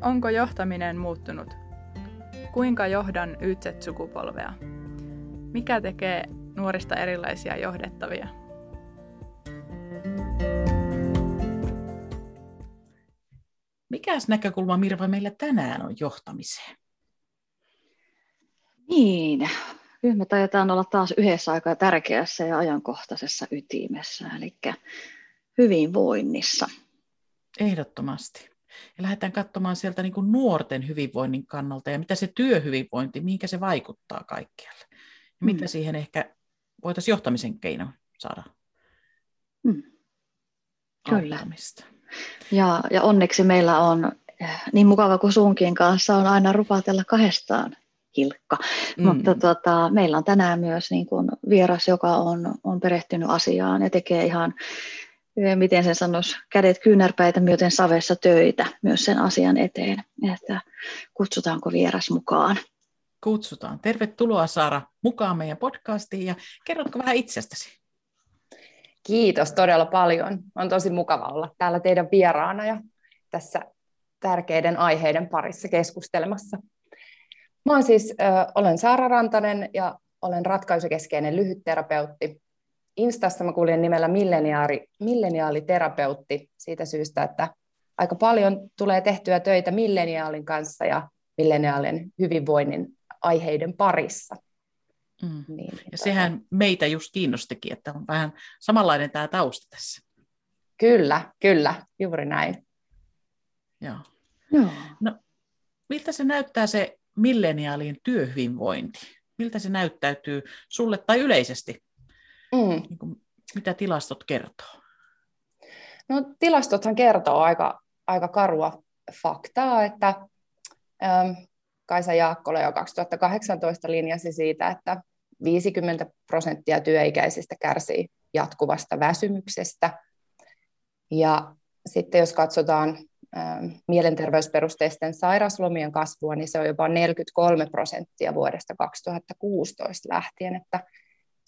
Onko johtaminen muuttunut? Kuinka johdan YZ-sukupolvea? Mikä tekee nuorista erilaisia johdettavia? Mikäs näkökulma Mirva meillä tänään on johtamiseen? Niin, nyt me taidetaan olla taas yhdessä aika tärkeässä ja ajankohtaisessa ytimessä, eli hyvinvoinnissa. Ehdottomasti. Ja lähdetään katsomaan sieltä niin kuin nuorten hyvinvoinnin kannalta ja mitä se työhyvinvointi, mihinkä se vaikuttaa kaikkialle. Ja mitä mm. siihen ehkä voitaisiin johtamisen keino saada mm. Kyllä. Ja, ja onneksi meillä on niin mukava kuin sunkin kanssa on aina rupatella kahdestaan Hilkka. Mm. Mutta tota, meillä on tänään myös niin kuin vieras, joka on, on perehtynyt asiaan ja tekee ihan, miten sen sanoisi, kädet kyynärpäitä myöten savessa töitä myös sen asian eteen. Että kutsutaanko vieras mukaan? Kutsutaan. Tervetuloa Saara mukaan meidän podcastiin ja kerrotko vähän itsestäsi? Kiitos todella paljon. On tosi mukava olla täällä teidän vieraana ja tässä tärkeiden aiheiden parissa keskustelemassa. Mä olen siis, äh, olen Saara Rantanen ja olen ratkaisukeskeinen lyhytterapeutti. Instassa mä kuljen nimellä milleniaali, milleniaaliterapeutti siitä syystä, että aika paljon tulee tehtyä töitä milleniaalin kanssa ja milleniaalin hyvinvoinnin aiheiden parissa. Mm. Niin, ja tota- sehän meitä just kiinnostikin, että on vähän samanlainen tämä tausta tässä. Kyllä, kyllä, juuri näin. Joo. Joo. No, miltä se näyttää se milleniaalien työhyvinvointi? Miltä se näyttäytyy sulle tai yleisesti? Mm. Niin kuin, mitä tilastot kertoo? No, tilastothan kertoo aika, aika karua faktaa, että ähm, Kaisa Jaakkola jo 2018 linjasi siitä, että 50 prosenttia työikäisistä kärsii jatkuvasta väsymyksestä. Ja sitten jos katsotaan Ähm, mielenterveysperusteisten sairaslomien kasvua, niin se on jopa 43 prosenttia vuodesta 2016 lähtien, että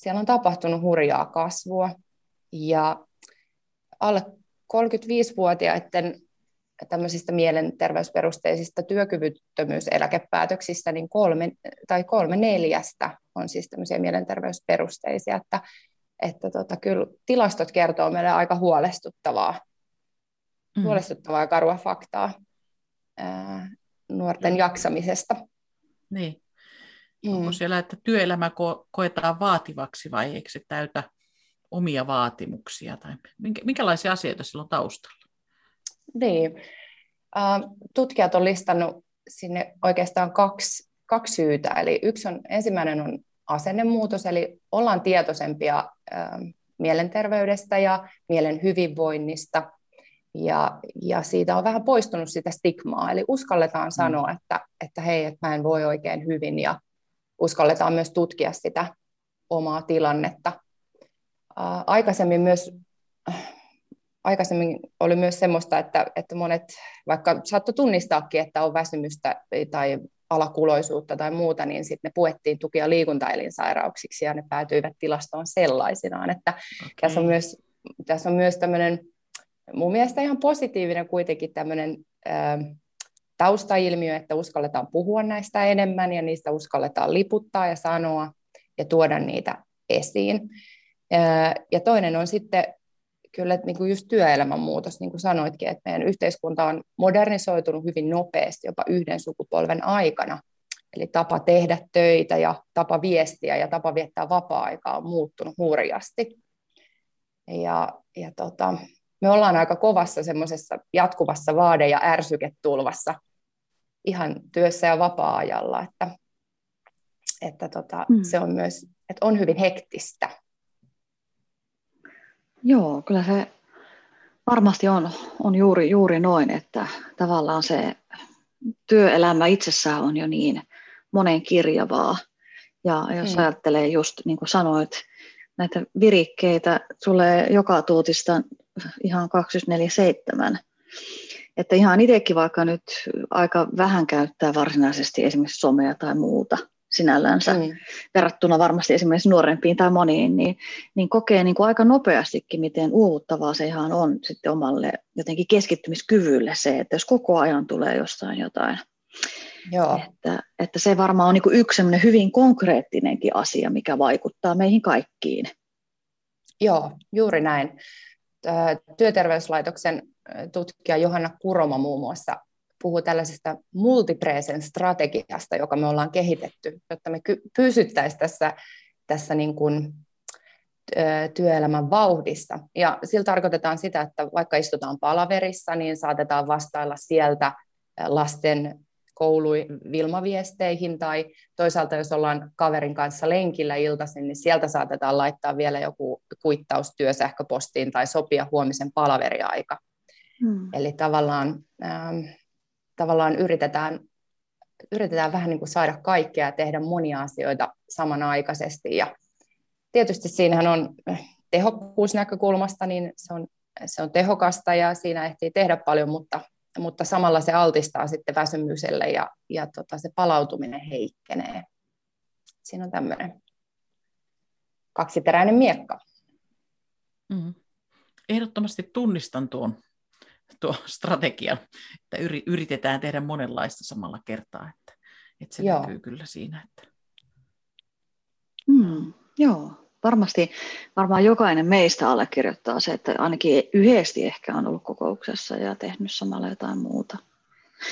siellä on tapahtunut hurjaa kasvua. Ja alle 35-vuotiaiden tämmöisistä mielenterveysperusteisista työkyvyttömyyseläkepäätöksistä, niin kolme, tai kolme neljästä on siis tämmöisiä mielenterveysperusteisia, että, että tota, kyllä tilastot kertoo meille aika huolestuttavaa mm. huolestuttavaa ja karua faktaa ää, nuorten mm. jaksamisesta. Niin. Mm. Onko siellä, että työelämä ko- koetaan vaativaksi vai eikö se täytä omia vaatimuksia? Tai minkä, minkälaisia asioita sillä on taustalla? Niin. tutkijat on listannut sinne oikeastaan kaksi, kaksi syytä. Eli yksi on, ensimmäinen on asennemuutos, eli ollaan tietoisempia mielenterveydestä ja mielen hyvinvoinnista. Ja, ja siitä on vähän poistunut sitä stigmaa, eli uskalletaan mm. sanoa, että, että hei, että mä en voi oikein hyvin, ja uskalletaan myös tutkia sitä omaa tilannetta. Ää, aikaisemmin myös aikaisemmin oli myös semmoista, että, että monet vaikka saattoi tunnistaakin, että on väsymystä tai alakuloisuutta tai muuta, niin sitten ne puettiin tuki- ja liikuntaelinsairauksiksi ja ne päätyivät tilastoon sellaisinaan. Että okay. tässä, on myös, tässä on myös tämmöinen mun mielestä ihan positiivinen kuitenkin tämmöinen taustailmiö, että uskalletaan puhua näistä enemmän ja niistä uskalletaan liputtaa ja sanoa ja tuoda niitä esiin. Ja toinen on sitten kyllä niin kuin just työelämän muutos, niin kuin sanoitkin, että meidän yhteiskunta on modernisoitunut hyvin nopeasti, jopa yhden sukupolven aikana. Eli tapa tehdä töitä ja tapa viestiä ja tapa viettää vapaa-aikaa on muuttunut hurjasti. Ja, ja tota, me ollaan aika kovassa semmoisessa jatkuvassa vaade- ja ärsyketulvassa ihan työssä ja vapaa-ajalla, että, että tota, mm. se on myös, että on hyvin hektistä. Joo, kyllä se varmasti on, on juuri, juuri noin, että tavallaan se työelämä itsessään on jo niin monen kirjavaa. Ja jos mm. ajattelee just niin kuin sanoit, näitä virikkeitä tulee joka tuutista ihan 24-7. Että ihan itsekin vaikka nyt aika vähän käyttää varsinaisesti esimerkiksi somea tai muuta, sinällänsä mm. verrattuna varmasti esimerkiksi nuorempiin tai moniin, niin, niin kokee niin kuin aika nopeastikin, miten uuvuttavaa se ihan on sitten omalle jotenkin keskittymiskyvylle se, että jos koko ajan tulee jostain jotain. Joo. Että, että se varmaan on niin kuin yksi hyvin konkreettinenkin asia, mikä vaikuttaa meihin kaikkiin. Joo, juuri näin. Työterveyslaitoksen tutkija Johanna Kuroma muun muassa puhuu tällaisesta multipresen strategiasta, joka me ollaan kehitetty, jotta me pysyttäisiin tässä, tässä niin kuin, työelämän vauhdissa. Ja sillä tarkoitetaan sitä, että vaikka istutaan palaverissa, niin saatetaan vastailla sieltä lasten koului Vilmaviesteihin tai toisaalta jos ollaan kaverin kanssa lenkillä iltaisin, niin sieltä saatetaan laittaa vielä joku kuittaus työsähköpostiin tai sopia huomisen palaveriaika. Hmm. Eli tavallaan, ähm, tavallaan yritetään, yritetään vähän niin kuin saada kaikkea ja tehdä monia asioita samanaikaisesti. Ja tietysti siinähän on tehokkuusnäkökulmasta, niin se on, se on tehokasta ja siinä ehtii tehdä paljon, mutta mutta samalla se altistaa sitten väsymykselle ja, ja tota, se palautuminen heikkenee. Siinä on tämmöinen kaksiteräinen miekka. Mm. Ehdottomasti tunnistan tuon, tuon strategian, että yritetään tehdä monenlaista samalla kertaa, että, että se Joo. näkyy kyllä siinä. Että... Mm, joo, varmasti varmaan jokainen meistä allekirjoittaa se, että ainakin yhdesti ehkä on ollut kokouksessa ja tehnyt samalla jotain muuta.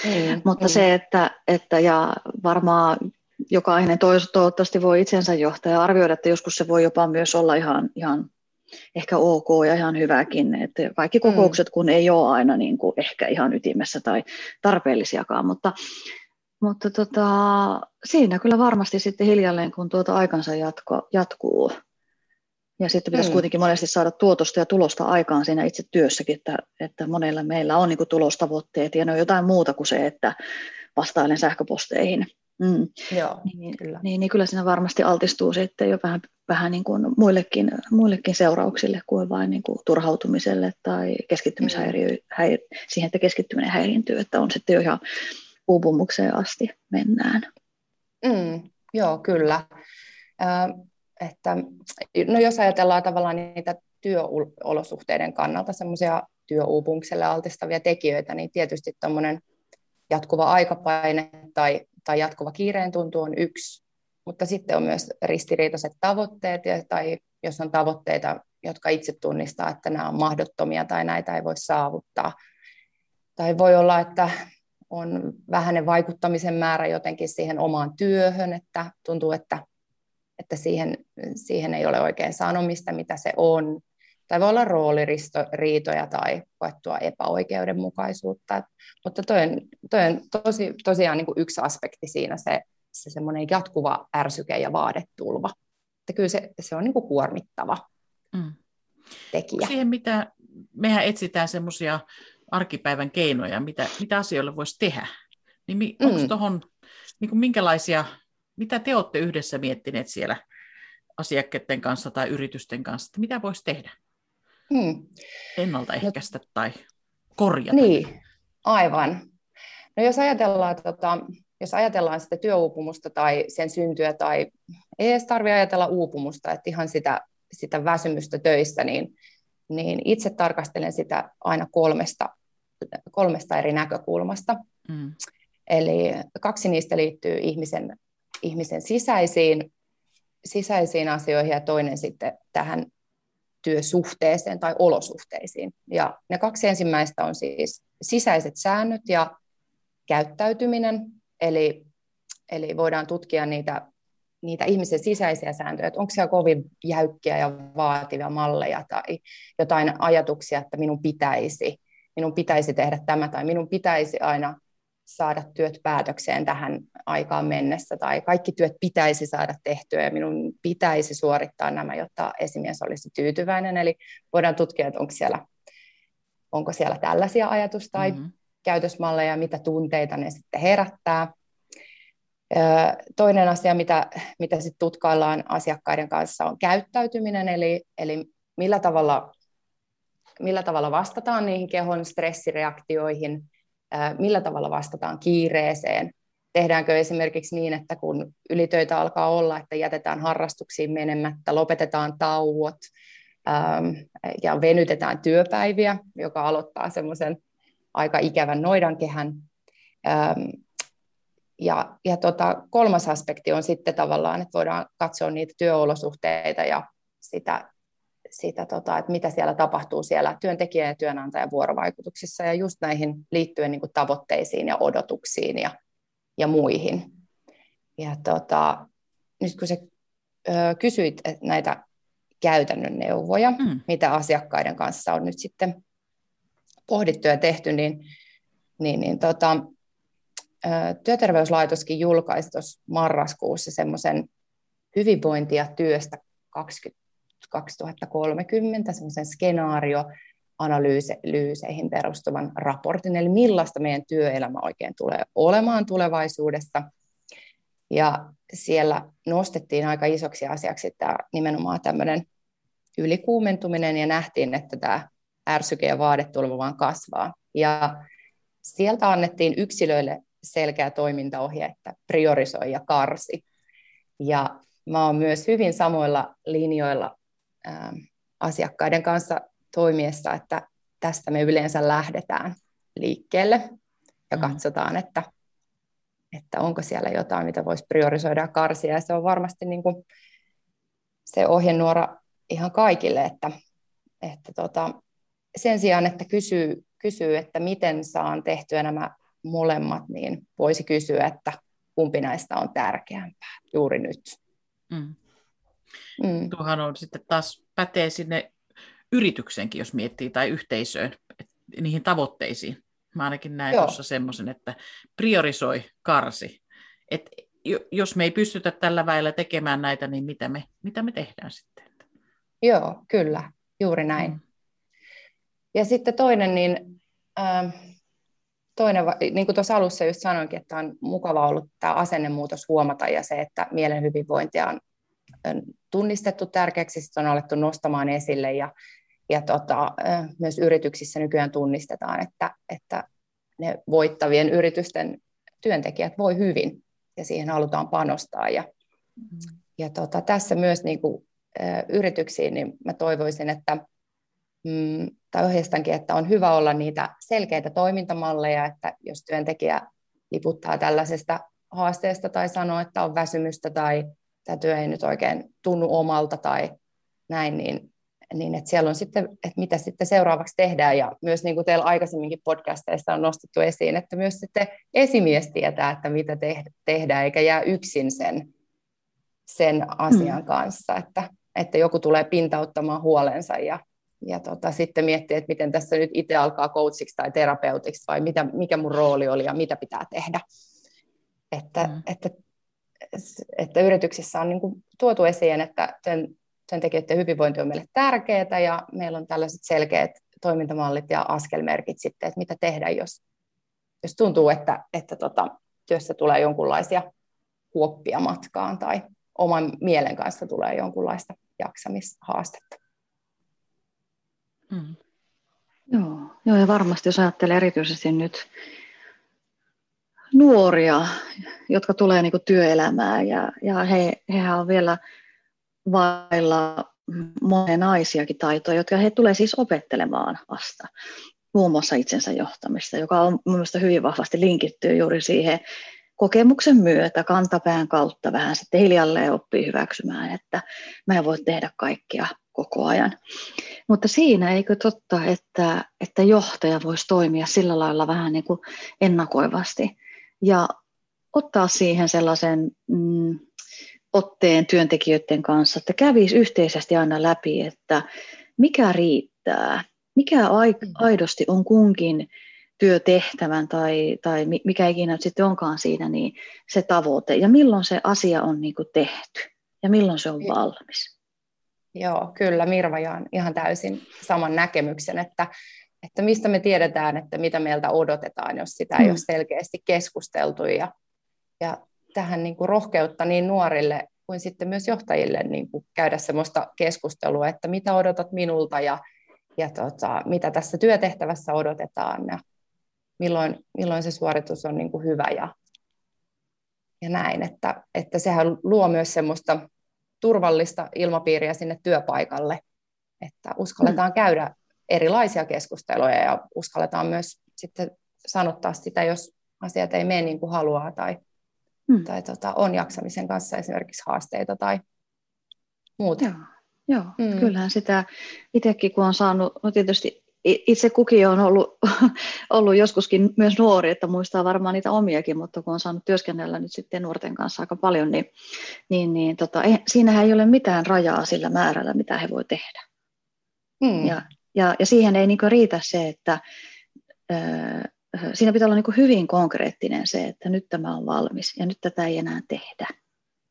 Ei, Mutta ei. se, että, että ja varmaan jokainen toivottavasti voi itsensä johtaa ja arvioida, että joskus se voi jopa myös olla ihan, ihan ehkä ok ja ihan hyväkin. Että kaikki mm. kokoukset, mm. kun ei ole aina niin kuin ehkä ihan ytimessä tai tarpeellisiakaan, mutta, mutta tota, siinä kyllä varmasti sitten hiljalleen, kun tuota aikansa jatko, jatkuu, ja sitten pitäisi mm. kuitenkin monesti saada tuotosta ja tulosta aikaan siinä itse työssäkin, että, että monella meillä on niin kuin tulostavoitteet ja ne on jotain muuta kuin se, että vastailen sähköposteihin. Mm. Joo, niin, kyllä. Niin, niin kyllä siinä varmasti altistuu sitten jo vähän, vähän niin kuin muillekin, muillekin seurauksille kuin vain niin kuin turhautumiselle tai keskittymishäiriö, häir, siihen, että keskittyminen häiriintyy, että on sitten jo ihan uupumukseen asti mennään. Mm, joo, kyllä. Että no jos ajatellaan tavallaan niitä työolosuhteiden kannalta semmoisia työuupumukselle altistavia tekijöitä, niin tietysti tuommoinen jatkuva aikapaine tai, tai jatkuva kiireen tuntu on yksi, mutta sitten on myös ristiriitaiset tavoitteet, ja, tai jos on tavoitteita, jotka itse tunnistaa, että nämä on mahdottomia tai näitä ei voi saavuttaa. Tai voi olla, että on vähäinen vaikuttamisen määrä jotenkin siihen omaan työhön, että tuntuu, että että siihen, siihen ei ole oikein sanomista, mitä se on. Tai voi olla rooliriitoja tai koettua epäoikeudenmukaisuutta. Mutta toi on, toi on tosi, tosiaan niin kuin yksi aspekti siinä se, se semmoinen jatkuva ärsyke ja vaadetulva. Että kyllä se, se on niin kuin kuormittava mm. tekijä. Siihen, mitä mehän etsitään semmoisia arkipäivän keinoja, mitä, mitä asioille voisi tehdä. Niin onko mm. tuohon, niin kuin minkälaisia mitä te olette yhdessä miettineet siellä asiakkaiden kanssa tai yritysten kanssa, että mitä voisi tehdä? Hmm. Ennaltaehkäistä no, tai korjata. Niin, aivan. No jos ajatellaan, tota, jos ajatellaan sitä työuupumusta tai sen syntyä, tai ei edes tarvitse ajatella uupumusta, että ihan sitä, sitä väsymystä töissä, niin, niin itse tarkastelen sitä aina kolmesta, kolmesta eri näkökulmasta. Mm. Eli kaksi niistä liittyy ihmisen ihmisen sisäisiin, sisäisiin asioihin ja toinen sitten tähän työsuhteeseen tai olosuhteisiin. Ja ne kaksi ensimmäistä on siis sisäiset säännöt ja käyttäytyminen, eli, eli voidaan tutkia niitä, niitä ihmisen sisäisiä sääntöjä, että onko siellä kovin jäykkiä ja vaativia malleja tai jotain ajatuksia, että minun pitäisi, minun pitäisi tehdä tämä tai minun pitäisi aina saada työt päätökseen tähän aikaan mennessä, tai kaikki työt pitäisi saada tehtyä, ja minun pitäisi suorittaa nämä, jotta esimies olisi tyytyväinen. Eli voidaan tutkia, että onko siellä, onko siellä tällaisia ajatus- tai mm-hmm. Käytösmalleja, mitä tunteita ne sitten herättää. Toinen asia, mitä, mitä sitten tutkaillaan asiakkaiden kanssa, on käyttäytyminen, eli, eli millä, tavalla, millä tavalla vastataan niihin kehon stressireaktioihin – millä tavalla vastataan kiireeseen, tehdäänkö esimerkiksi niin, että kun ylitöitä alkaa olla, että jätetään harrastuksiin menemättä, lopetetaan tauot ja venytetään työpäiviä, joka aloittaa semmoisen aika ikävän noidankehän. Ja ja tota, kolmas aspekti on sitten tavallaan, että voidaan katsoa niitä työolosuhteita ja sitä, sitä tota, että mitä siellä tapahtuu siellä työntekijä- ja työnantajan vuorovaikutuksissa ja just näihin liittyen niin tavoitteisiin ja odotuksiin ja, ja muihin. Ja tota, nyt kun sä ö, kysyit näitä käytännön neuvoja, mm. mitä asiakkaiden kanssa on nyt sitten pohdittu ja tehty, niin, niin, niin tota, Työterveyslaitoskin julkaisi tuossa marraskuussa semmoisen hyvinvointia työstä 20, 2030, semmoisen skenaario, analyyseihin perustuvan raportin, eli millaista meidän työelämä oikein tulee olemaan tulevaisuudessa. Ja siellä nostettiin aika isoksi asiaksi tämä nimenomaan tämmöinen ylikuumentuminen ja nähtiin, että tämä ärsyke ja vaadetulva vaan kasvaa. Ja sieltä annettiin yksilöille selkeä toimintaohje, että priorisoi ja karsi. Ja mä oon myös hyvin samoilla linjoilla ää, asiakkaiden kanssa toimiessa, että tästä me yleensä lähdetään liikkeelle ja mm. katsotaan, että, että onko siellä jotain, mitä voisi priorisoida ja karsia. Ja se on varmasti niin kuin se ohjenuora ihan kaikille, että, että tota, sen sijaan, että kysyy, kysyy, että miten saan tehtyä nämä molemmat, niin voisi kysyä, että kumpi näistä on tärkeämpää juuri nyt. Mm. Mm. Tuohan on sitten taas pätee sinne yrityksenkin, jos miettii, tai yhteisöön, niihin tavoitteisiin. Mä ainakin näen tuossa semmoisen, että priorisoi, karsi. Et jos me ei pystytä tällä väellä tekemään näitä, niin mitä me, mitä me tehdään sitten? Joo, kyllä, juuri näin. Mm. Ja sitten toinen, niin äh, toinen, niin kuin tuossa alussa just sanoinkin, että on mukava ollut tämä asennemuutos huomata ja se, että mielen hyvinvointia on tunnistettu tärkeäksi, sitten on alettu nostamaan esille ja, ja tota, myös yrityksissä nykyään tunnistetaan, että, että ne voittavien yritysten työntekijät voi hyvin ja siihen halutaan panostaa. Ja, mm. ja tota, tässä myös niin kuin, yrityksiin, niin mä toivoisin, että mm, tai ohjeistankin, että on hyvä olla niitä selkeitä toimintamalleja, että jos työntekijä liputtaa tällaisesta haasteesta tai sanoo, että on väsymystä tai tämä työ ei nyt oikein tunnu omalta tai näin, niin, niin että siellä on sitten, että mitä sitten seuraavaksi tehdään ja myös niin kuin teillä aikaisemminkin podcasteissa on nostettu esiin, että myös sitten esimies tietää, että mitä tehdään eikä jää yksin sen, sen asian mm. kanssa, että, että joku tulee pintauttamaan huolensa ja ja tota, sitten miettiä, että miten tässä nyt itse alkaa coachiksi tai terapeutiksi vai mitä, mikä mun rooli oli ja mitä pitää tehdä. Että, mm. että, että yrityksissä on niin kuin tuotu esiin, että työn, työntekijöiden hyvinvointi on meille tärkeää ja meillä on tällaiset selkeät toimintamallit ja askelmerkit sitten, että mitä tehdä, jos, jos tuntuu, että, että tota, työssä tulee jonkunlaisia huoppia matkaan tai oman mielen kanssa tulee jonkunlaista jaksamishaastetta. Mm. Joo, joo, ja varmasti jos ajattelee erityisesti nyt nuoria, jotka tulee niin työelämään ja, ja he, hehän on vielä vailla monenaisiakin taitoja, jotka he tulee siis opettelemaan vasta. Muun muassa itsensä johtamista, joka on mielestäni hyvin vahvasti linkittyy juuri siihen kokemuksen myötä, kantapään kautta vähän sitten hiljalleen oppii hyväksymään, että mä en voi tehdä kaikkea koko ajan. Mutta siinä eikö totta, että, että johtaja voisi toimia sillä lailla vähän niin kuin ennakoivasti ja ottaa siihen sellaisen mm, otteen työntekijöiden kanssa, että kävisi yhteisesti aina läpi, että mikä riittää, mikä mm. aidosti on kunkin työtehtävän tai, tai mikä ikinä sitten onkaan siinä, niin se tavoite ja milloin se asia on niin kuin tehty ja milloin se on valmis. Joo, kyllä Mirva jaan ihan täysin saman näkemyksen, että, että mistä me tiedetään, että mitä meiltä odotetaan, jos sitä ei mm. ole selkeästi keskusteltu. Ja, ja tähän niin kuin rohkeutta niin nuorille kuin sitten myös johtajille niin kuin käydä sellaista keskustelua, että mitä odotat minulta ja, ja tota, mitä tässä työtehtävässä odotetaan ja milloin, milloin se suoritus on niin kuin hyvä ja, ja näin, että, että sehän luo myös semmoista turvallista ilmapiiriä sinne työpaikalle, että uskalletaan mm. käydä erilaisia keskusteluja ja uskalletaan myös sitten sanottaa sitä, jos asiat ei mene niin kuin haluaa tai, mm. tai tota, on jaksamisen kanssa esimerkiksi haasteita tai muuta. Joo, joo. Mm. kyllähän sitä itsekin kun on saanut, no tietysti itse kukin on ollut, ollut joskuskin myös nuori, että muistaa varmaan niitä omiakin, mutta kun on saanut työskennellä nyt sitten nuorten kanssa aika paljon, niin, niin, niin tota, ei, siinähän ei ole mitään rajaa sillä määrällä, mitä he voi tehdä. Mm. Ja, ja, ja siihen ei niin riitä se, että siinä pitää olla niin hyvin konkreettinen se, että nyt tämä on valmis ja nyt tätä ei enää tehdä.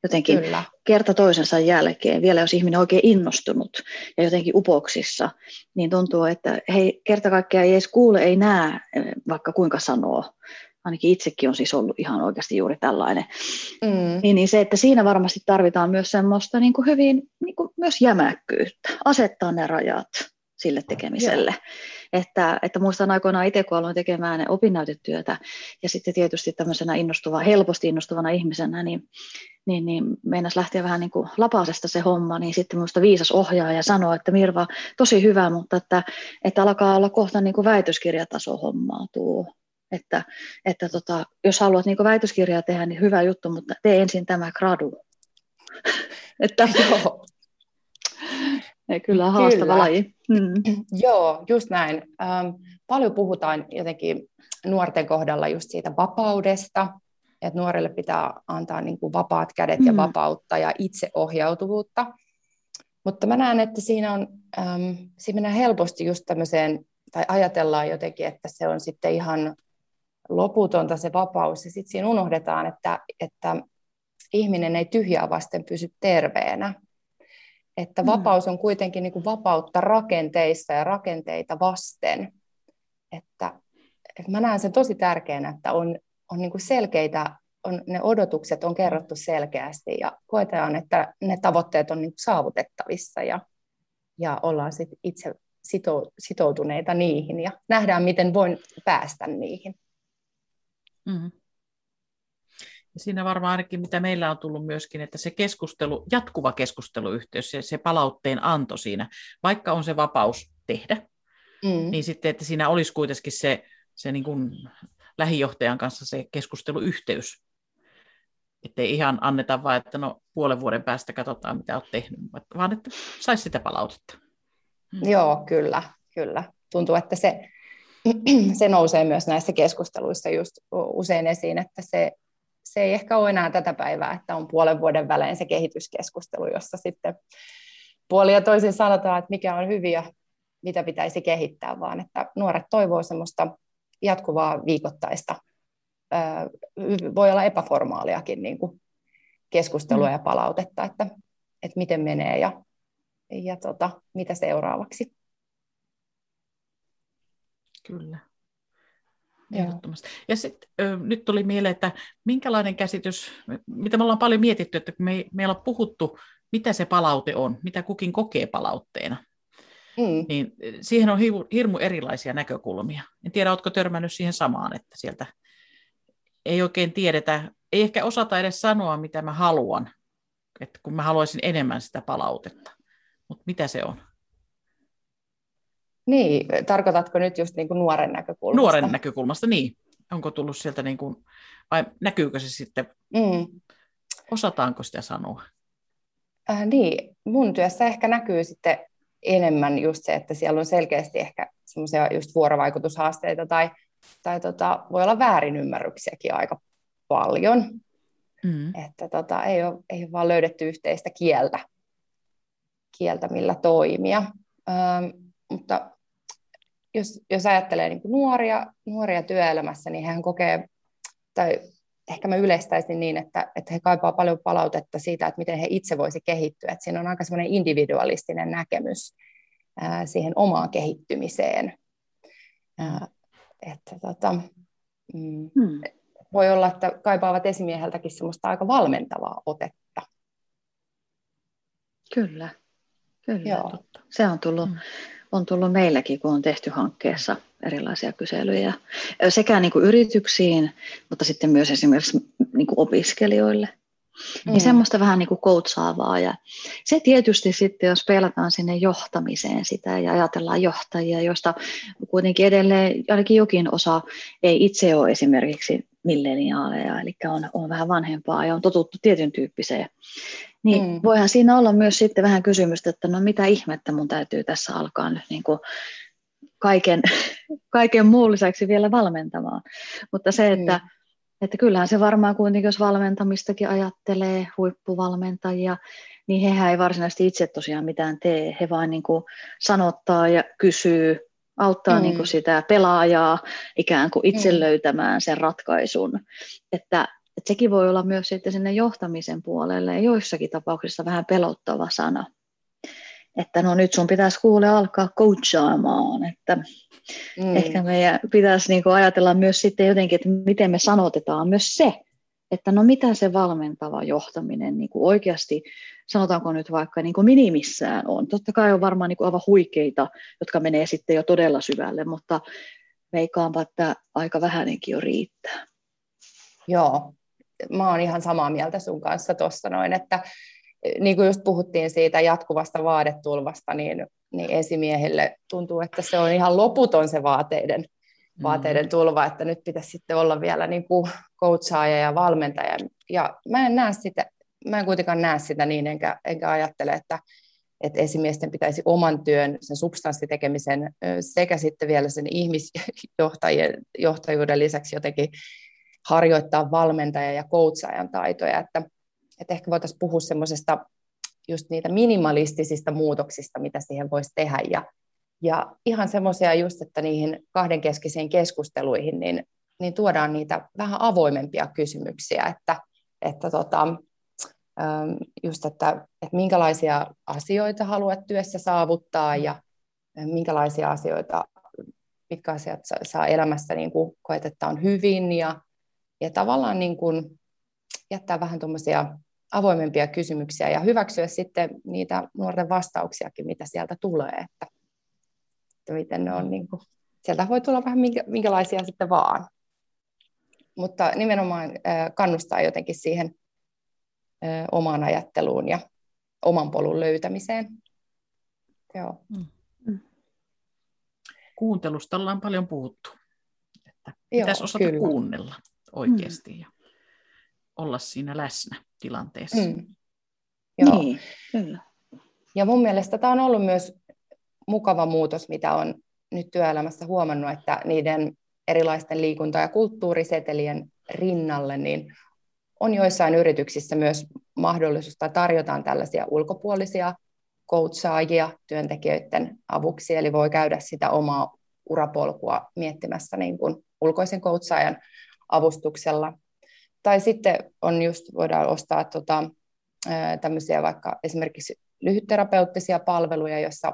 Jotenkin Kyllä. kerta toisensa jälkeen, vielä jos ihminen on oikein innostunut ja jotenkin upoksissa, niin tuntuu, että hei, kerta kaikkiaan ei edes kuule, ei näe, vaikka kuinka sanoo. Ainakin itsekin on siis ollut ihan oikeasti juuri tällainen. Mm. Niin, niin se, että siinä varmasti tarvitaan myös semmoista niin kuin hyvin niin kuin myös jämäkkyyttä, asettaa ne rajat sille tekemiselle. Joo. Että, että muistan aikoinaan itse, kun aloin tekemään opinnäytetyötä ja sitten tietysti tämmöisenä innostuva, helposti innostuvana ihmisenä, niin, niin, niin meinas lähteä vähän niin kuin lapasesta se homma, niin sitten minusta viisas ohjaaja sanoi, että Mirva, tosi hyvä, mutta että, että alkaa olla kohta niin kuin väitöskirjataso hommaa tuo. Että, että tota, jos haluat niin väitöskirjaa tehdä, niin hyvä juttu, mutta tee ensin tämä gradu. että, Joo. Ei, kyllä haastava kyllä. laji. Mm. Joo, just näin. Ähm, paljon puhutaan jotenkin nuorten kohdalla just siitä vapaudesta, että nuorille pitää antaa niin kuin vapaat kädet mm. ja vapautta ja itseohjautuvuutta. Mutta mä näen, että siinä on, ähm, siinä mennään helposti just tämmöiseen, tai ajatellaan jotenkin, että se on sitten ihan loputonta se vapaus, ja sitten siinä unohdetaan, että, että ihminen ei tyhjää vasten pysy terveenä, että mm. vapaus on kuitenkin niin kuin vapautta rakenteissa ja rakenteita vasten. Että, että mä näen sen tosi tärkeänä, että on, on niin kuin selkeitä, on, ne odotukset on kerrottu selkeästi ja koetaan, että ne tavoitteet on niin kuin saavutettavissa ja, ja ollaan sit itse sitoutuneita niihin ja nähdään, miten voin päästä niihin. Mm. Ja siinä varmaan ainakin, mitä meillä on tullut myöskin, että se keskustelu, jatkuva keskusteluyhteys, se, se palautteen anto siinä, vaikka on se vapaus tehdä, mm. niin sitten, että siinä olisi kuitenkin se, se niin kuin lähijohtajan kanssa se keskusteluyhteys. Että ei ihan anneta vaan, että no puolen vuoden päästä katsotaan, mitä olet tehnyt, vaan että saisi sitä palautetta. Mm. Joo, kyllä, kyllä. Tuntuu, että se, se nousee myös näissä keskusteluissa just usein esiin, että se se ei ehkä ole enää tätä päivää, että on puolen vuoden välein se kehityskeskustelu, jossa sitten puoli ja toisin sanotaan, että mikä on hyvin ja mitä pitäisi kehittää, vaan että nuoret toivoo semmoista jatkuvaa viikoittaista, voi olla epäformaaliakin niin kuin keskustelua mm. ja palautetta, että, että miten menee ja, ja tota, mitä seuraavaksi. Kyllä. Ehdottomasti. Ja sitten nyt tuli mieleen, että minkälainen käsitys, mitä me ollaan paljon mietitty, että kun me, meillä on puhuttu, mitä se palaute on, mitä kukin kokee palautteena, mm. niin siihen on hirmu, hirmu erilaisia näkökulmia. En tiedä, oletko törmännyt siihen samaan, että sieltä ei oikein tiedetä, ei ehkä osata edes sanoa, mitä mä haluan, että kun mä haluaisin enemmän sitä palautetta, mutta mitä se on? Niin, tarkoitatko nyt just niin kuin nuoren näkökulmasta? Nuoren näkökulmasta, niin. Onko tullut sieltä, niin kuin, vai näkyykö se sitten, mm. osataanko sitä sanoa? Äh, niin, mun työssä ehkä näkyy sitten enemmän just se, että siellä on selkeästi ehkä semmoisia just vuorovaikutushaasteita tai, tai tota, voi olla väärinymmärryksiäkin aika paljon. Mm. Että tota, ei, ole, ei ole vaan löydetty yhteistä kieltä, kieltä millä toimia. Ähm, mutta jos, jos ajattelee niin nuoria, nuoria työelämässä, niin hän kokee, tai ehkä mä yleistäisin niin, että, että he kaipaa paljon palautetta siitä, että miten he itse voisi kehittyä. Että siinä on aika semmoinen individualistinen näkemys ää, siihen omaan kehittymiseen. Ää, että tota, mm, hmm. Voi olla, että kaipaavat esimieheltäkin semmoista aika valmentavaa otetta. Kyllä, kyllä. Joo. Se on tullut, hmm on tullut meilläkin, kun on tehty hankkeessa erilaisia kyselyjä sekä niin kuin yrityksiin, mutta sitten myös esimerkiksi niin kuin opiskelijoille. Mm. Niin semmoista vähän niin kuin coachaavaa. Ja se tietysti sitten, jos pelataan sinne johtamiseen sitä ja ajatellaan johtajia, joista kuitenkin edelleen ainakin jokin osa ei itse ole esimerkiksi milleniaaleja, eli on, on vähän vanhempaa ja on totuttu tietyn tyyppiseen. Niin mm. voihan siinä olla myös sitten vähän kysymystä, että no mitä ihmettä mun täytyy tässä alkaa nyt niin kuin kaiken, kaiken muun lisäksi vielä valmentamaan. Mutta se, että mm että kyllähän se varmaan kuitenkin, jos valmentamistakin ajattelee huippuvalmentajia, niin hehän ei varsinaisesti itse tosiaan mitään tee. He vain niin kuin sanottaa ja kysyy, auttaa mm. niin kuin sitä pelaajaa ikään kuin itse mm. löytämään sen ratkaisun. Että, että sekin voi olla myös sitten sinne johtamisen puolelle ja joissakin tapauksissa vähän pelottava sana että no nyt sun pitäisi kuule alkaa coachaamaan, että mm. ehkä meidän pitäisi niin ajatella myös sitten jotenkin, että miten me sanotetaan myös se, että no mitä se valmentava johtaminen niin oikeasti, sanotaanko nyt vaikka niin minimissään on. Totta kai on varmaan niin aivan huikeita, jotka menee sitten jo todella syvälle, mutta veikkaanpa, että aika vähänenkin jo riittää. Joo, mä oon ihan samaa mieltä sun kanssa tuossa noin, että niin kuin just puhuttiin siitä jatkuvasta vaadetulvasta, niin, niin esimiehille tuntuu, että se on ihan loputon se vaateiden, mm. vaateiden tulva, että nyt pitäisi sitten olla vielä niin kuin coachaaja ja valmentaja. Ja mä en näe sitä, mä en kuitenkaan näe sitä niin, enkä, enkä ajattele, että, että esimiesten pitäisi oman työn, sen substanssitekemisen sekä sitten vielä sen ihmisjohtajuuden lisäksi jotenkin harjoittaa valmentaja ja coachaajan taitoja, että että ehkä voitaisiin puhua semmoisesta just niitä minimalistisista muutoksista, mitä siihen voisi tehdä. Ja, ja ihan semmoisia just, että niihin kahdenkeskisiin keskusteluihin, niin, niin tuodaan niitä vähän avoimempia kysymyksiä, että, että tota, just, että, että minkälaisia asioita haluat työssä saavuttaa ja minkälaisia asioita, mitkä asiat saa elämässä niin kuin koet, että on hyvin ja, ja tavallaan niin kuin jättää vähän tuommoisia avoimempia kysymyksiä ja hyväksyä sitten niitä nuorten vastauksiakin, mitä sieltä tulee, että, että miten ne on, niin kuin, sieltä voi tulla vähän minkä, minkälaisia sitten vaan. Mutta nimenomaan kannustaa jotenkin siihen omaan ajatteluun ja oman polun löytämiseen. Joo. Mm. mm. Kuuntelusta ollaan paljon puhuttu. Että pitäisi osata kyllä. kuunnella oikeasti. Mm. Ja olla siinä läsnä tilanteessa. Mm. Joo. Niin, kyllä. Ja mun mielestä tämä on ollut myös mukava muutos, mitä on nyt työelämässä huomannut, että niiden erilaisten liikunta- ja kulttuurisetelien rinnalle, niin on joissain yrityksissä myös mahdollisuus, tai tarjotaan tällaisia ulkopuolisia coachaajia työntekijöiden avuksi, eli voi käydä sitä omaa urapolkua miettimässä niin kuin ulkoisen coachaajan avustuksella tai sitten on just, voidaan ostaa tota, tämmöisiä vaikka esimerkiksi lyhytterapeuttisia palveluja, joissa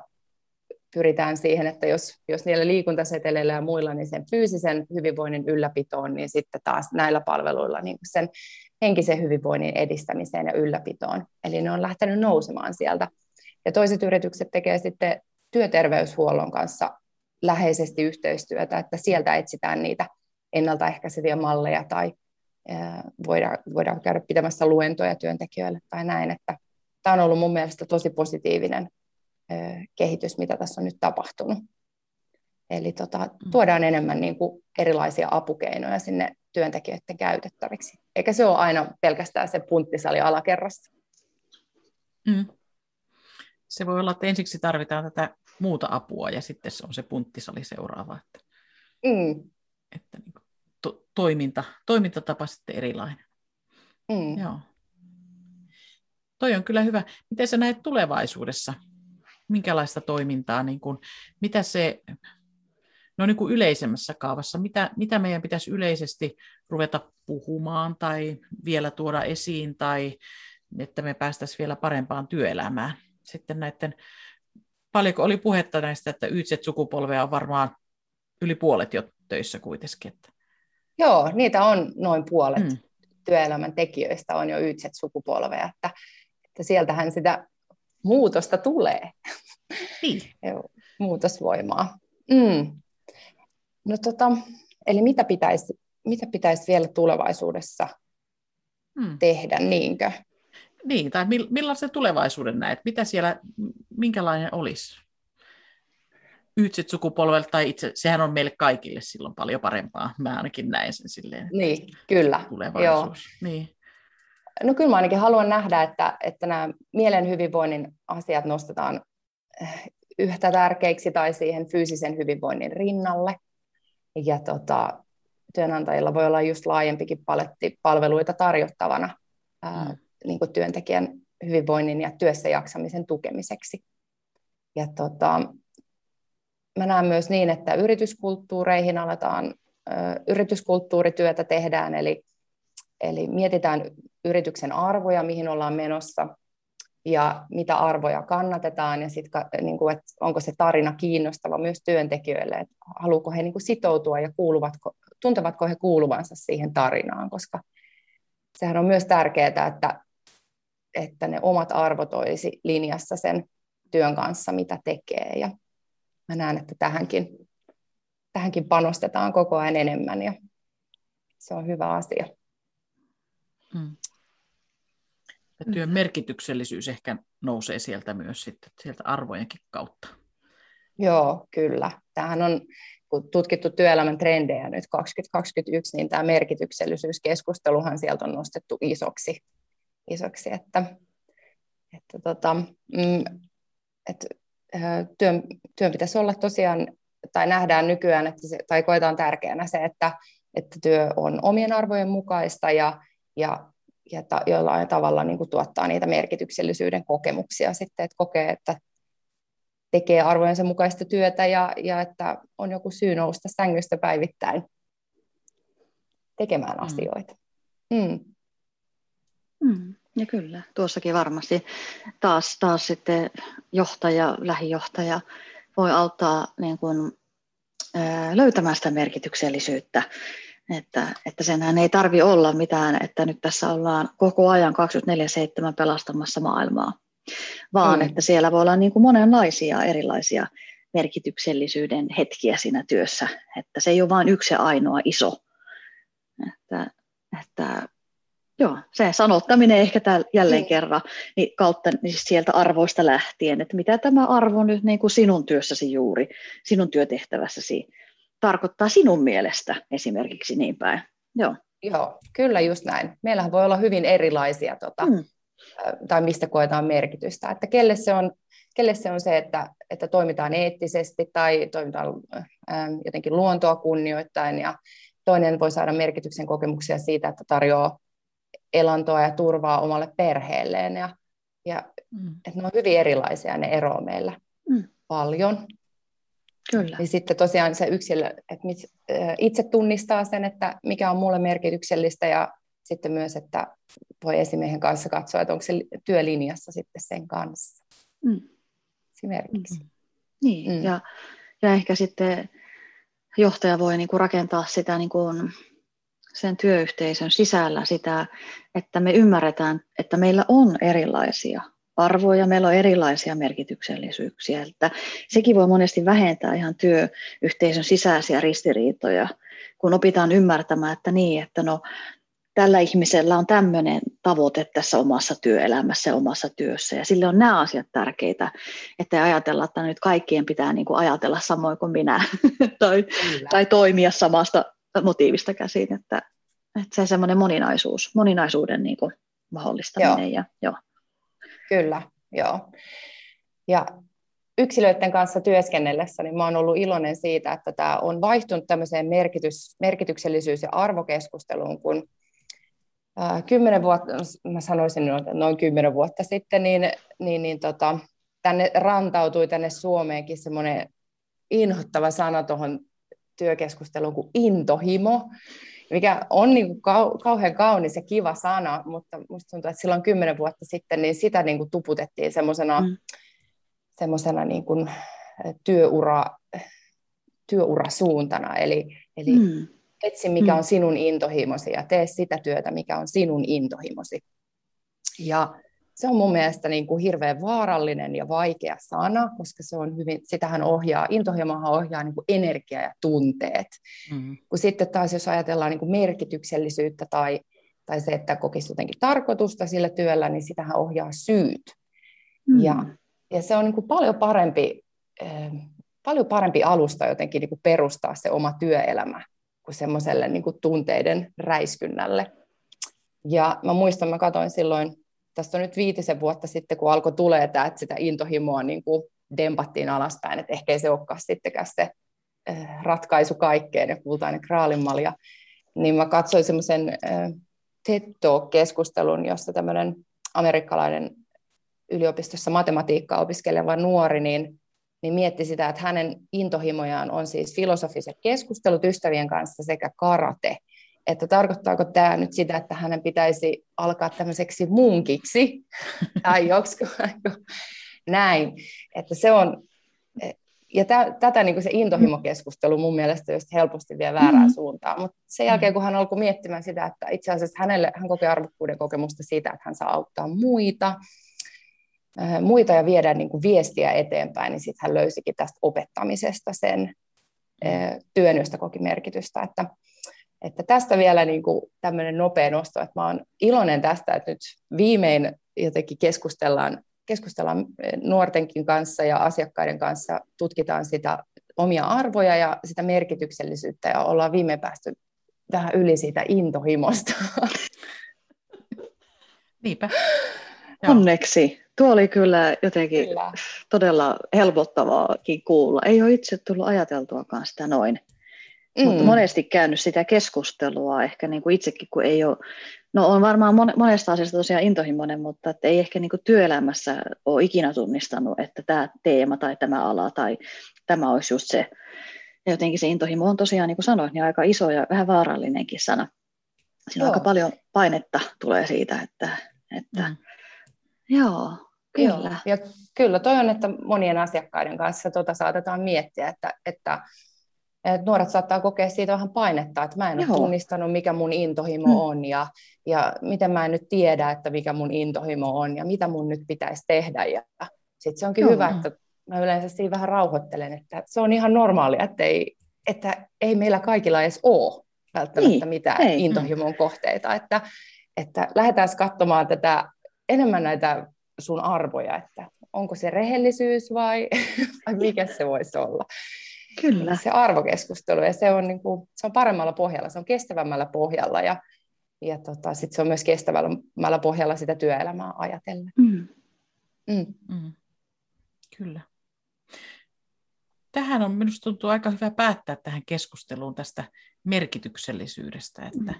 pyritään siihen, että jos, jos niillä liikuntaseteleillä ja muilla, niin sen fyysisen hyvinvoinnin ylläpitoon, niin sitten taas näillä palveluilla niin sen henkisen hyvinvoinnin edistämiseen ja ylläpitoon. Eli ne on lähtenyt nousemaan sieltä. Ja toiset yritykset tekevät sitten työterveyshuollon kanssa läheisesti yhteistyötä, että sieltä etsitään niitä ennaltaehkäiseviä malleja tai voidaan, voidaan käydä pitämässä luentoja työntekijöille tai näin, että tämä on ollut mun mielestä tosi positiivinen kehitys, mitä tässä on nyt tapahtunut. Eli tota, mm. tuodaan enemmän niin kuin erilaisia apukeinoja sinne työntekijöiden käytettäviksi. Eikä se ole aina pelkästään se punttisali alakerrasta. Mm. Se voi olla, että ensiksi tarvitaan tätä muuta apua ja sitten se on se punttisali seuraava. Että, mm. että niin to, toiminta, toimintatapa sitten erilainen. Mm. Joo. Toi on kyllä hyvä. Miten sä näet tulevaisuudessa? Minkälaista toimintaa, niin kuin, mitä se, no niin kuin yleisemmässä kaavassa, mitä, mitä meidän pitäisi yleisesti ruveta puhumaan tai vielä tuoda esiin tai että me päästäisiin vielä parempaan työelämään. Sitten näiden, paljonko oli puhetta näistä, että YZ-sukupolvea on varmaan yli puolet jo töissä kuitenkin. Että Joo, niitä on noin puolet mm. työelämän tekijöistä on jo ytset sukupolveja, että, että sieltähän sitä muutosta tulee. Niin. Muutosvoimaa. Mm. No tota, eli mitä pitäisi, mitä pitäisi vielä tulevaisuudessa hmm. tehdä, niinkö? Niin, tai millaisen tulevaisuuden näet? Mitä siellä, minkälainen olisi? Ytsit sukupolvelta, tai itse, sehän on meille kaikille silloin paljon parempaa. Mä ainakin näen sen silleen. Niin, kyllä. Tulevaisuus. Joo. Niin. No kyllä mä ainakin haluan nähdä, että, että nämä mielen hyvinvoinnin asiat nostetaan eh, yhtä tärkeiksi tai siihen fyysisen hyvinvoinnin rinnalle. Ja tota, työnantajilla voi olla just laajempikin paletti palveluita tarjottavana ää, mm. niin kuin työntekijän hyvinvoinnin ja työssä jaksamisen tukemiseksi. Ja tota, mä näen myös niin, että yrityskulttuureihin aletaan, yrityskulttuurityötä tehdään, eli, eli mietitään yrityksen arvoja, mihin ollaan menossa, ja mitä arvoja kannatetaan ja sit, niin kuin, että onko se tarina kiinnostava myös työntekijöille, että haluuko he niin kuin sitoutua ja kuuluvatko, tuntevatko he kuuluvansa siihen tarinaan, koska sehän on myös tärkeää, että, että ne omat arvot olisi linjassa sen työn kanssa, mitä tekee ja mä näen, että tähänkin, tähänkin panostetaan koko ajan enemmän ja se on hyvä asia. Hmm työn merkityksellisyys ehkä nousee sieltä myös sitten, sieltä arvojenkin kautta. Joo, kyllä. Tämähän on, kun tutkittu työelämän trendejä nyt 2021, niin tämä merkityksellisyyskeskusteluhan sieltä on nostettu isoksi, isoksi että, että, tota, mm, että työn, työn pitäisi olla tosiaan, tai nähdään nykyään, että se, tai koetaan tärkeänä se, että, että työ on omien arvojen mukaista ja, ja ja ta, jollain tavalla niin kuin tuottaa niitä merkityksellisyyden kokemuksia sitten, että kokee, että tekee arvojensa mukaista työtä ja, ja että on joku syy nousta sängystä päivittäin tekemään mm. asioita. Mm. Mm, ja kyllä, tuossakin varmasti taas, taas sitten johtaja, lähijohtaja voi auttaa niin kuin, löytämään sitä merkityksellisyyttä että, että senhän ei tarvi olla mitään, että nyt tässä ollaan koko ajan 24-7 pelastamassa maailmaa, vaan mm. että siellä voi olla niin kuin monenlaisia erilaisia merkityksellisyyden hetkiä siinä työssä, että se ei ole vain yksi ainoa iso. Että, että joo, se sanottaminen ehkä täällä jälleen mm. kerran niin kautta niin sieltä arvoista lähtien, että mitä tämä arvo nyt niin kuin sinun työssäsi juuri, sinun työtehtävässäsi tarkoittaa sinun mielestä esimerkiksi niin päin. Joo. Joo, kyllä just näin. Meillähän voi olla hyvin erilaisia, tota, mm. tai mistä koetaan merkitystä. Että kelle se on, kelle se, on se että, että toimitaan eettisesti tai toimitaan ää, jotenkin luontoa kunnioittain, ja toinen voi saada merkityksen kokemuksia siitä, että tarjoaa elantoa ja turvaa omalle perheelleen. Ja, ja mm. että ne on hyvin erilaisia, ne eroa meillä mm. paljon. Kyllä. Niin sitten tosiaan se yksilö, että itse tunnistaa sen, että mikä on mulle merkityksellistä ja sitten myös, että voi esimiehen kanssa katsoa, että onko se työlinjassa sitten sen kanssa. Mm. Esimerkiksi. Mm. Niin, mm. ja, ja ehkä sitten johtaja voi niinku rakentaa sitä niinku sen työyhteisön sisällä sitä, että me ymmärretään, että meillä on erilaisia arvoja, meillä on erilaisia merkityksellisyyksiä. Että sekin voi monesti vähentää ihan työyhteisön sisäisiä ristiriitoja, kun opitaan ymmärtämään, että niin, että no, tällä ihmisellä on tämmöinen tavoite tässä omassa työelämässä ja omassa työssä, ja sille on nämä asiat tärkeitä, että ajatella, että nyt kaikkien pitää niin kuin ajatella samoin kuin minä, tai, tai toimia samasta motiivista käsin, että, että se semmoinen moninaisuus, moninaisuuden niin kuin mahdollistaminen. Joo. Ja, joo. Kyllä, joo. Ja yksilöiden kanssa työskennellessä, niin mä oon ollut iloinen siitä, että tämä on vaihtunut tämmöiseen merkitys, merkityksellisyys- ja arvokeskusteluun, kun kymmenen vuotta, mä sanoisin noin kymmenen vuotta sitten, niin, niin, niin tota, tänne rantautui tänne Suomeenkin semmoinen inhottava sana tuohon työkeskusteluun kuin intohimo mikä on niin kuin kau- kauhean kaunis ja kiva sana, mutta musta tuntuu, että silloin kymmenen vuotta sitten niin sitä niin kuin tuputettiin semmoisena mm. semmosena niin kuin työura, työurasuuntana, eli, eli mm. etsi mikä mm. on sinun intohimosi ja tee sitä työtä, mikä on sinun intohimosi. Ja se on mun mielestä niin kuin hirveän vaarallinen ja vaikea sana, koska se on hyvin, sitähän ohjaa, intohimohan ohjaa niin kuin energia ja tunteet. Mm. Kun sitten taas jos ajatellaan niin kuin merkityksellisyyttä tai, tai se, että kokisi jotenkin tarkoitusta sillä työllä, niin sitähän ohjaa syyt. Mm. Ja, ja se on niin kuin paljon parempi, äh, paljon parempi alusta jotenkin niin kuin perustaa se oma työelämä kuin semmoiselle niin kuin tunteiden räiskynnälle. Ja mä muistan, mä katsoin silloin tästä on nyt viitisen vuotta sitten, kun alkoi tulee tämä, että sitä intohimoa niin kuin dempattiin alaspäin, että ehkä ei se olekaan sittenkään se äh, ratkaisu kaikkeen ja kultainen kraalinmalja, niin mä katsoin semmoisen äh, TED keskustelun jossa tämmöinen amerikkalainen yliopistossa matematiikkaa opiskeleva nuori, niin, niin mietti sitä, että hänen intohimojaan on siis filosofiset keskustelut ystävien kanssa sekä karate – että tarkoittaako tämä nyt sitä, että hänen pitäisi alkaa tämmöiseksi munkiksi, tai joksikin näin, että se on, ja tä, tätä niin kuin se intohimokeskustelu mun mielestä just helposti vie väärään mm-hmm. suuntaan, mutta sen jälkeen kun hän alkoi miettimään sitä, että itse asiassa hänelle, hän kokee arvokkuuden kokemusta siitä, että hän saa auttaa muita, muita ja viedä niin kuin viestiä eteenpäin, niin sitten hän löysikin tästä opettamisesta sen työn, josta koki merkitystä, että että tästä vielä niin kuin tämmöinen nopea nosto, että mä oon iloinen tästä, että nyt viimein jotenkin keskustellaan, keskustellaan nuortenkin kanssa ja asiakkaiden kanssa, tutkitaan sitä omia arvoja ja sitä merkityksellisyyttä ja ollaan viime päästy vähän yli siitä intohimosta. Niinpä. Onneksi. Tuo oli kyllä jotenkin kyllä. todella helpottavaakin kuulla. Ei ole itse tullut ajateltuakaan sitä noin. Mm. Mutta monesti käynyt sitä keskustelua, ehkä niin kuin itsekin, kun ei ole, no on varmaan monesta asiasta tosiaan intohimoinen, mutta että ei ehkä niin kuin työelämässä ole ikinä tunnistanut, että tämä teema tai tämä ala tai tämä olisi just se. Ja jotenkin se intohimo on tosiaan, niin kuin sanoit, niin aika iso ja vähän vaarallinenkin sana. Siinä on aika paljon painetta tulee siitä, että, että mm. joo, Kyllä. Joo. Ja kyllä, toi on, että monien asiakkaiden kanssa tuota saatetaan miettiä, että, että että nuoret saattaa kokea siitä vähän painetta, että mä en Joo. ole tunnistanut, mikä mun intohimo hmm. on ja, ja miten mä en nyt tiedä, että mikä mun intohimo on ja mitä mun nyt pitäisi tehdä. Ja sitten se onkin Joo. hyvä, että mä yleensä siinä vähän rauhoittelen, että se on ihan normaalia, että ei, että ei meillä kaikilla edes ole välttämättä niin. mitään ei. intohimon kohteita, että, että lähdetään katsomaan tätä enemmän näitä sun arvoja, että onko se rehellisyys vai, vai mikä se voisi olla. Kyllä. Se arvokeskustelu ja se on, niin kuin, se on paremmalla pohjalla, se on kestävämmällä pohjalla ja, ja tota, sit se on myös kestävämmällä pohjalla sitä työelämää ajatellen. Mm. Mm. Mm. Kyllä. Tähän on minusta tuntuu aika hyvä päättää tähän keskusteluun tästä merkityksellisyydestä, että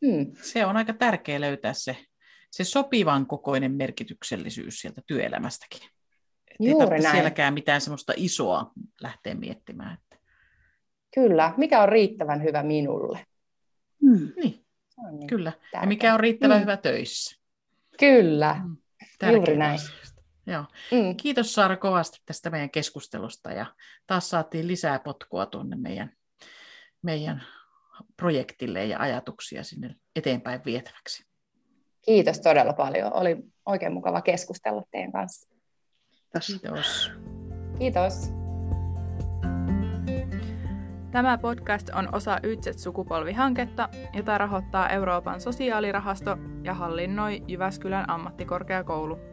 mm. se on aika tärkeä löytää se, se sopivan kokoinen merkityksellisyys sieltä työelämästäkin. Juuri ei tarvitse näin. sielläkään mitään semmoista isoa lähteä miettimään. Että... Kyllä, mikä on riittävän hyvä minulle. Mm. Niin, niin kyllä. Tärkeä. Ja mikä on riittävän mm. hyvä töissä. Kyllä, mm. juuri näin. Joo. Mm. Kiitos Saara kovasti tästä meidän keskustelusta ja taas saatiin lisää potkua tuonne meidän, meidän projektille ja ajatuksia sinne eteenpäin vietäväksi. Kiitos todella paljon. Oli oikein mukava keskustella teidän kanssa. Kiitos. Kiitos. Tämä podcast on osa Ytset-sukupolvihanketta, jota rahoittaa Euroopan sosiaalirahasto ja hallinnoi Jyväskylän ammattikorkeakoulu.